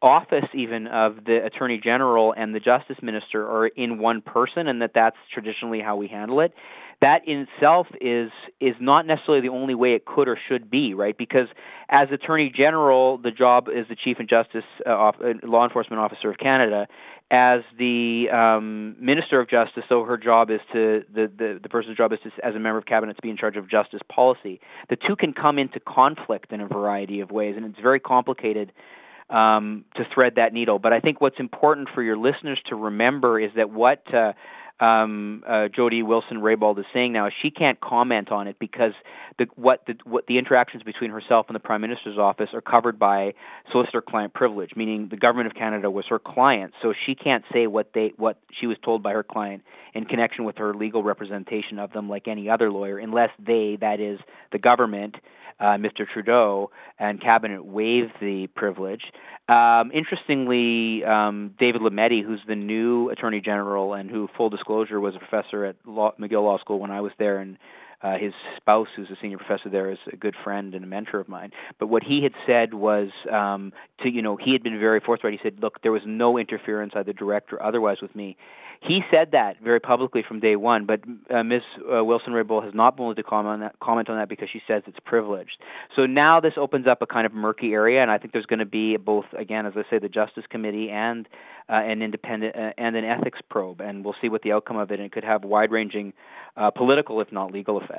office even of the attorney general and the justice minister are in one person and that that's traditionally how we handle it that in itself is is not necessarily the only way it could or should be right because as attorney general the job is the chief and justice uh, uh, law enforcement officer of canada as the um, minister of justice, so her job is to the, the the person's job is to, as a member of cabinet to be in charge of justice policy. The two can come into conflict in a variety of ways, and it's very complicated um, to thread that needle. But I think what's important for your listeners to remember is that what uh, um, uh, Jody Wilson Raybould is saying now is she can't comment on it because the, what the what the interactions between herself and the Prime Minister's office are covered by solicitor-client privilege, meaning the government of Canada was her client, so she can't say what they what she was told by her client in connection with her legal representation of them, like any other lawyer, unless they, that is the government, uh, Mr. Trudeau and cabinet waive the privilege. Um, interestingly, um, David Lametti, who's the new Attorney General and who, full disclosure, was a professor at Law, McGill Law School when I was there, and uh, his spouse, who's a senior professor there, is a good friend and a mentor of mine. But what he had said was um, to you know he had been very forthright. He said, "Look, there was no interference, either direct or otherwise, with me." He said that very publicly from day one, but uh, Ms. Uh, Wilson Raybould has not been able to comment on, that, comment on that because she says it's privileged. So now this opens up a kind of murky area, and I think there's going to be both, again, as I say, the Justice Committee and uh, an independent uh, and an ethics probe, and we'll see what the outcome of it. And it could have wide-ranging uh, political, if not legal, effects.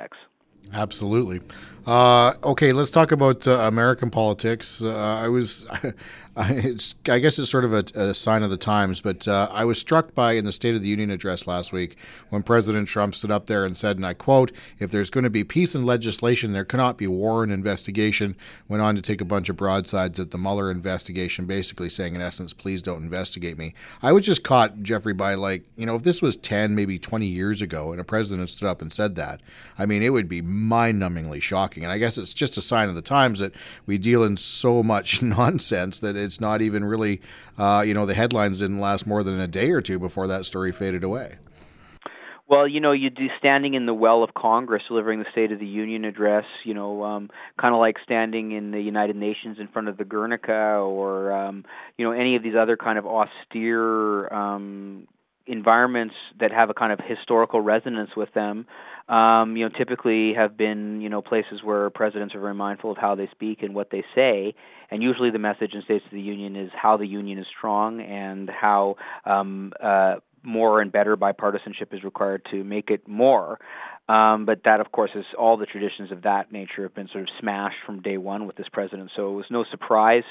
Absolutely. Uh, okay, let's talk about uh, American politics. Uh, I was, I, guess it's sort of a, a, sign of the times, but uh, I was struck by in the State of the Union address last week when President Trump stood up there and said, and I quote, "If there's going to be peace and legislation, there cannot be war and investigation." Went on to take a bunch of broadsides at the Mueller investigation, basically saying, in essence, "Please don't investigate me." I was just caught, Jeffrey, by like, you know, if this was ten, maybe twenty years ago, and a president stood up and said that, I mean, it would be mind-numbingly shocking. And I guess it's just a sign of the times that we deal in so much nonsense that it's not even really, uh, you know, the headlines didn't last more than a day or two before that story faded away. Well, you know, you do standing in the well of Congress, delivering the State of the Union address. You know, um, kind of like standing in the United Nations in front of the Guernica, or um, you know, any of these other kind of austere um, environments that have a kind of historical resonance with them, um, you know, typically have been, you know, places where presidents are very mindful of how they speak and what they say. And usually, the message in States of the Union is how the union is strong and how um, uh, more and better bipartisanship is required to make it more. Um, but that, of course, is all the traditions of that nature have been sort of smashed from day one with this president. So it was no surprise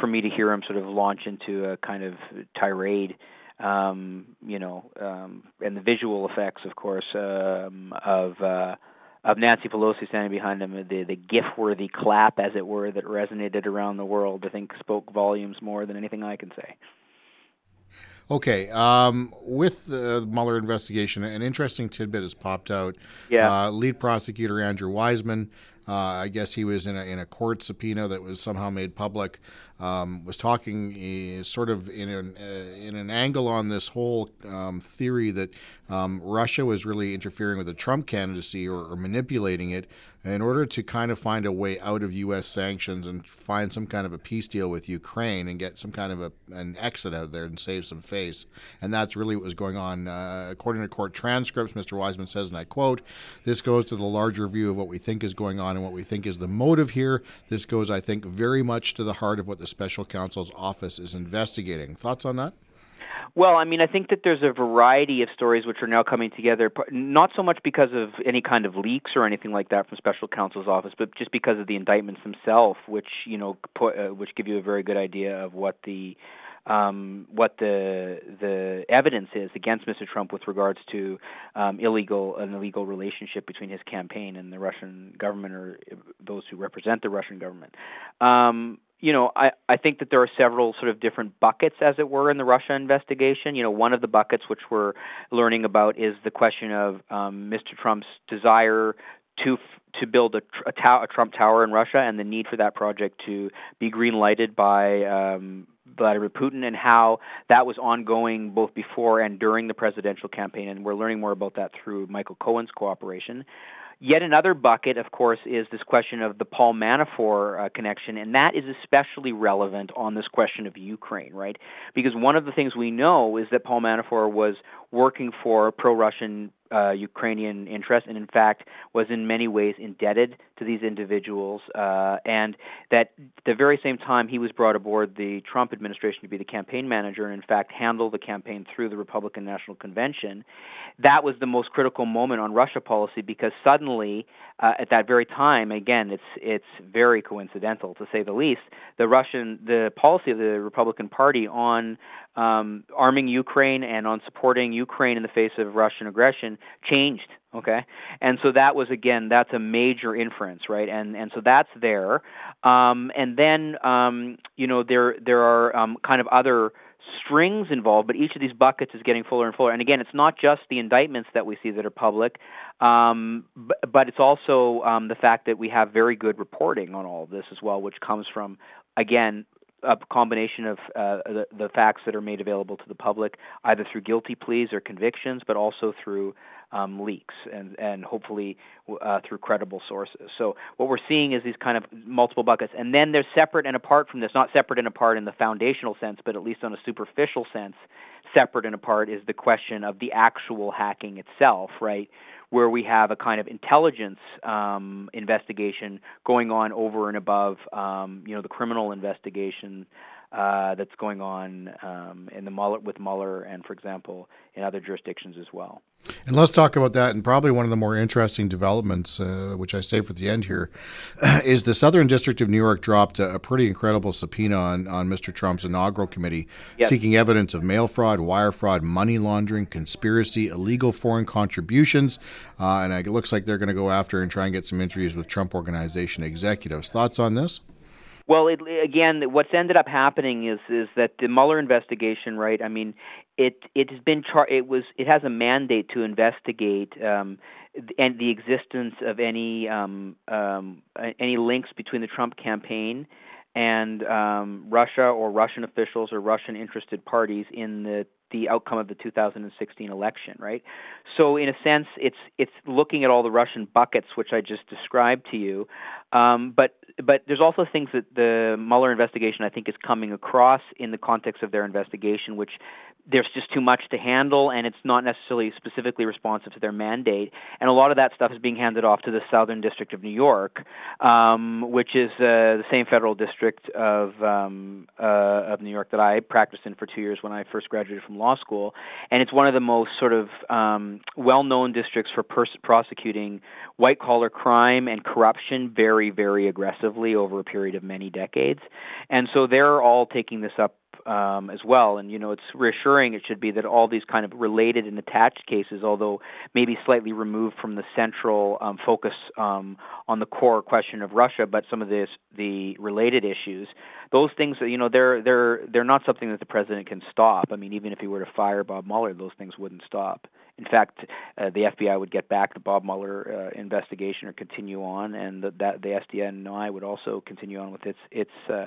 for me to hear him sort of launch into a kind of tirade um, you know, um, and the visual effects, of course, um, of uh, of Nancy Pelosi standing behind him, the the GIF-worthy clap, as it were, that resonated around the world, I think spoke volumes more than anything I can say. Okay, um, with the Mueller investigation, an interesting tidbit has popped out. Yeah. Uh, lead prosecutor Andrew Weissmann uh, I guess he was in a, in a court subpoena that was somehow made public. Um, was talking uh, sort of in an uh, in an angle on this whole um, theory that um, Russia was really interfering with the Trump candidacy or, or, manipulating it in order to kind of find a way out of U.S. sanctions and find some kind of a peace deal with Ukraine and get some kind of a, an exit out of there and save some face. And that's really what was going on. Uh, according to court transcripts, Mr. Weissmann says, and I quote, "This goes to the larger view of what we think is going on and what we think is the motive here. This goes, I think, very much to the heart of what the special counsel's office is investigating. Thoughts on that? Well, I mean, I think that there's a variety of stories which are now coming together, not so much because of any kind of leaks or anything like that from special counsel's office, but just because of the indictments themselves, which you know, put, uh, which give you a very good idea of what the um, what the the evidence is against Mr. Trump with regards to um, illegal an illegal relationship between his campaign and the Russian government or those who represent the Russian government. Um, you know, I, I think that there are several sort of different buckets, as it were, in the Russia investigation. You know, one of the buckets which we're learning about is the question of um, Mr. Trump's desire to to build a, a, a, Trump Tower in Russia and the need for that project to be green lighted by um, Vladimir Putin and how that was ongoing both before and during the presidential campaign. And we're learning more about that through Michael Cohen's cooperation. Yet another bucket, of course, is this question of the Paul Manafort uh, connection, and that is especially relevant on this question of Ukraine, right? Because one of the things we know is that Paul Manafort was working for pro Russian uh, Ukrainian interests, and in fact was in many ways indebted to these individuals. Uh, and that the very same time he was brought aboard the Trump administration to be the campaign manager, and in fact handle the campaign through the Republican National Convention. That was the most critical moment on Russia policy because suddenly, uh, at that very time, again, it's it's very coincidental to say the least. The Russian the policy of the Republican Party on um, arming Ukraine and on supporting Ukraine in the face of Russian aggression changed. Okay, and so that was again that's a major inference, right? And and so that's there, um, and then um, you know there there are um, kind of other strings involved, but each of these buckets is getting fuller and fuller. And again, it's not just the indictments that we see that are public, um, but, but, it's also um, the fact that we have very good reporting on all of this as well, which comes from again a combination of uh, the, the, facts that are made available to the public, either through guilty pleas or convictions, but also through um, leaks and, and hopefully uh, through credible sources. So what we're seeing is these kind of multiple buckets, and then they're separate and apart from this, not separate and apart in the foundational sense, but at least on a superficial sense, separate and apart is the question of the actual hacking itself, right? Where we have a kind of intelligence um, investigation going on over and above, um, you know, the criminal investigation uh, that's going on um, in the Mueller, with Mueller and, for example, in other jurisdictions as well. And let's talk about that. And probably one of the more interesting developments, uh, which I save for the end here, is the Southern District of New York dropped a, a pretty incredible subpoena on, on Mr. Trump's inaugural committee, yes. seeking evidence of mail fraud, wire fraud, money laundering, conspiracy, illegal foreign contributions. Uh, and it looks like they're going to go after and try and get some interviews with Trump Organization executives. Thoughts on this? Well, it, again, what's ended up happening is is that the Mueller investigation, right? I mean, it it has been char- it was it has a mandate to investigate um, and the existence of any um, um, any links between the Trump campaign and um, Russia or Russian officials or Russian interested parties in the the outcome of the 2016 election, right? So in a sense, it's it's looking at all the Russian buckets which I just described to you, um, but but there's also things that the Mueller investigation I think is coming across in the context of their investigation, which there's just too much to handle and it's not necessarily specifically responsive to their mandate. And a lot of that stuff is being handed off to the Southern District of New York, um, which is uh, the same federal district of um, uh, of New York that I practiced in for two years when I first graduated from law school. And it's one of the most sort of um, well-known districts for pers- prosecuting white-collar crime and corruption very, very aggressively over a period of many decades. And so they're all taking this up um, as well. And you know, it's reassuring. It should be that all these kind of related and attached cases, although maybe slightly removed from the central um, focus um, on the core question of Russia, but some of this the related issues, those things, you know, they're they're they're not something that the president can stop. I mean, even if he were to fire Bob Mueller, those things wouldn't stop. In fact, uh, the FBI would get back the Bob Mueller uh, investigation or continue on, and the, that the SDNY would also continue on with its its uh,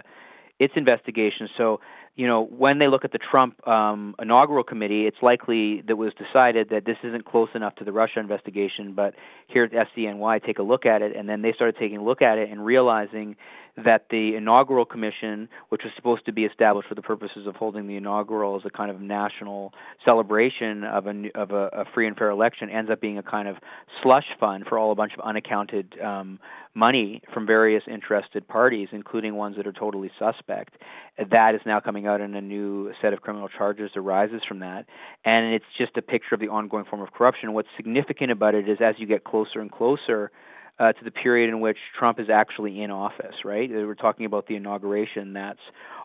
its investigation. So you know, when they look at the Trump um, inaugural committee, it's likely that was decided that this isn't close enough to the Russia investigation, but here at SDNY take a look at it, and then they started taking a look at it and realizing that the inaugural commission, which was supposed to be established for the purposes of holding the inaugural as a kind of national celebration of a of a, a free and fair election, ends up being a kind of slush fund for all a bunch of unaccounted um, money from various interested parties, including ones that are totally suspect. That is now coming out, and a new set of criminal charges arises from that. And it's just a picture of the ongoing form of corruption. What's significant about it is as you get closer and closer uh, to the period in which Trump is actually in office, right? We're talking about the inauguration. That's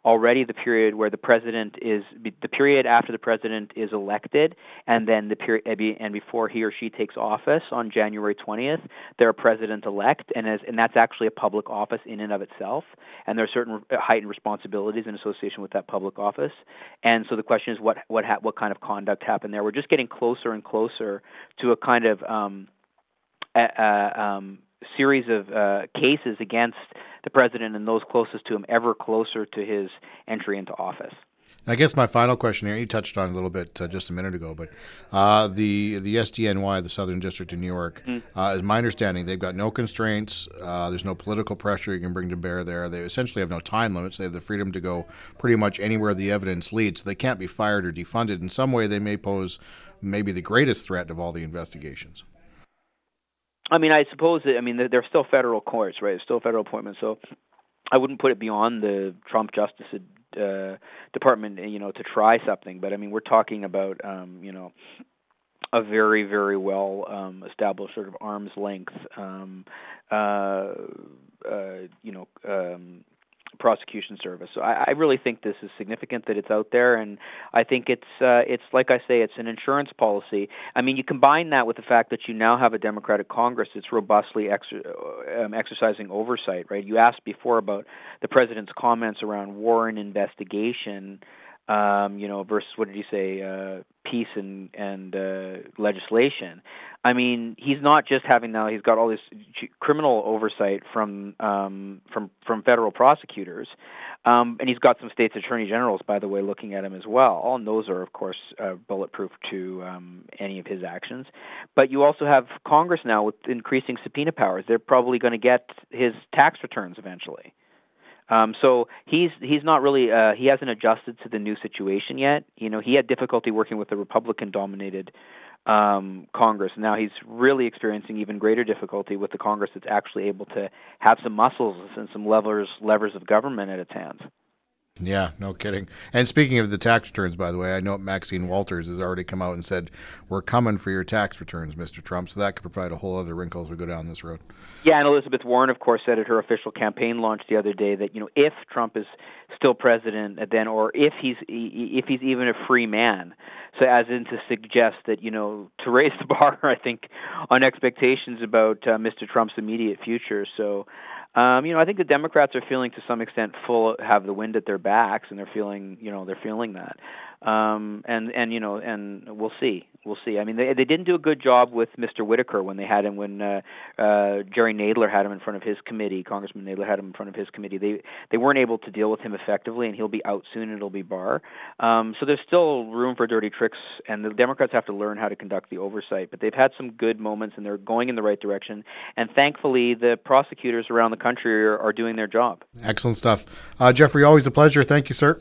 already the period where the president is the period after the president is elected, and then the period and before he or she takes office on January 20th, they're a president elect, and and that's actually a public office in and of itself, and there are certain heightened responsibilities in association with that public office, and so the question is what what ha- what kind of conduct happened there? We're just getting closer and closer to a kind of um, um, series of uh, cases against the president and those closest to him ever closer to his entry into office. I guess my final question here, you touched on a little bit uh, just a minute ago, but uh, the the SDNY, the Southern District of New York, mm. uh, is my understanding they've got no constraints. Uh, there's no political pressure you can bring to bear there. They essentially have no time limits. They have the freedom to go pretty much anywhere the evidence leads. So they can't be fired or defunded. In some way, they may pose maybe the greatest threat of all the investigations. I mean, I suppose that, I mean they're still federal courts, right? It's still federal appointments, so I wouldn't put it beyond the Trump Justice uh, Department, you know, to try something. But I mean, we're talking about, um, you know, a very, very well um, established sort of arm's length, um, uh, uh, you know, um, prosecution service. So I, I really think this is significant that it's out there, and I think it's uh, it's like I say, it's an insurance policy. I mean, you combine that with the fact that you now have a Democratic Congress that's robustly uh, um, exercising oversight. Right? You asked before about the president's comments around war and investigation um, you know, versus what did he say, uh, peace and and uh, legislation. I mean, he's not just having now; he's got all this criminal oversight from um, from from federal prosecutors, um, and he's got some states' attorney generals, by the way, looking at him as well. And those are, of course, uh, bulletproof to um, any of his actions. But you also have Congress now with increasing subpoena powers. They're probably going to get his tax returns eventually. Um, so he's he's not really uh, he hasn't adjusted to the new situation yet. You know, he had difficulty working with the Republican-dominated um, Congress. Now he's really experiencing even greater difficulty with the Congress that's actually able to have some muscles and some levers levers of government at its hands. Yeah, no kidding. And speaking of the tax returns, by the way, I know Maxine Waters has already come out and said, We're coming for your tax returns, Mr. Trump. So that could provide a whole other wrinkle as we go down this road. Yeah, and Elizabeth Warren, of course, said at her official campaign launch the other day that, you know, if Trump is still president, then, or if he's if he's even a free man, so as in to suggest that, you know, to raise the bar, I think, on expectations about uh, Mr. Trump's immediate future. So, um, you know, I think the Democrats are feeling to some extent full have the wind at their backs, and they're feeling, you know, they're feeling that. Um, and and you know, and we'll see. We'll see. I mean, they they didn't do a good job with Mr. Whitaker when they had him when uh, uh, Jerry Nadler had him in front of his committee. Congressman Nadler had him in front of his committee. They they weren't able to deal with him effectively, and he'll be out soon. and It'll be Barr. Um, so there's still room for dirty tricks, and the Democrats have to learn how to conduct the oversight. But they've had some good moments, and they're going in the right direction. And thankfully, the prosecutors around the country are, are doing their job. Excellent stuff, uh, Jeffrey. Always a pleasure. Thank you, sir.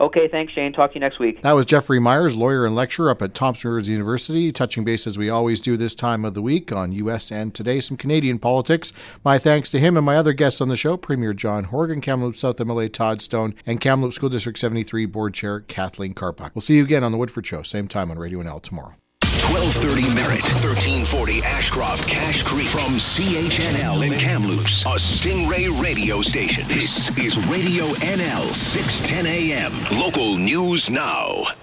Okay, thanks, Shane. Talk to you next week. That was Jeffrey Myers, lawyer and lecturer up at Thompson Rivers University, touching base as we always do this time of the week on U.S. and today some Canadian politics. My thanks to him and my other guests on the show Premier John Horgan, Kamloops South MLA Todd Stone, and Kamloops School District 73 Board Chair Kathleen Karpuk. We'll see you again on The Woodford Show, same time on Radio NL tomorrow. 1230 Merritt, 1340 Ashcroft, Cache Creek. From CHNL in Kamloops, a Stingray radio station. This is Radio NL, 610 AM. Local news now.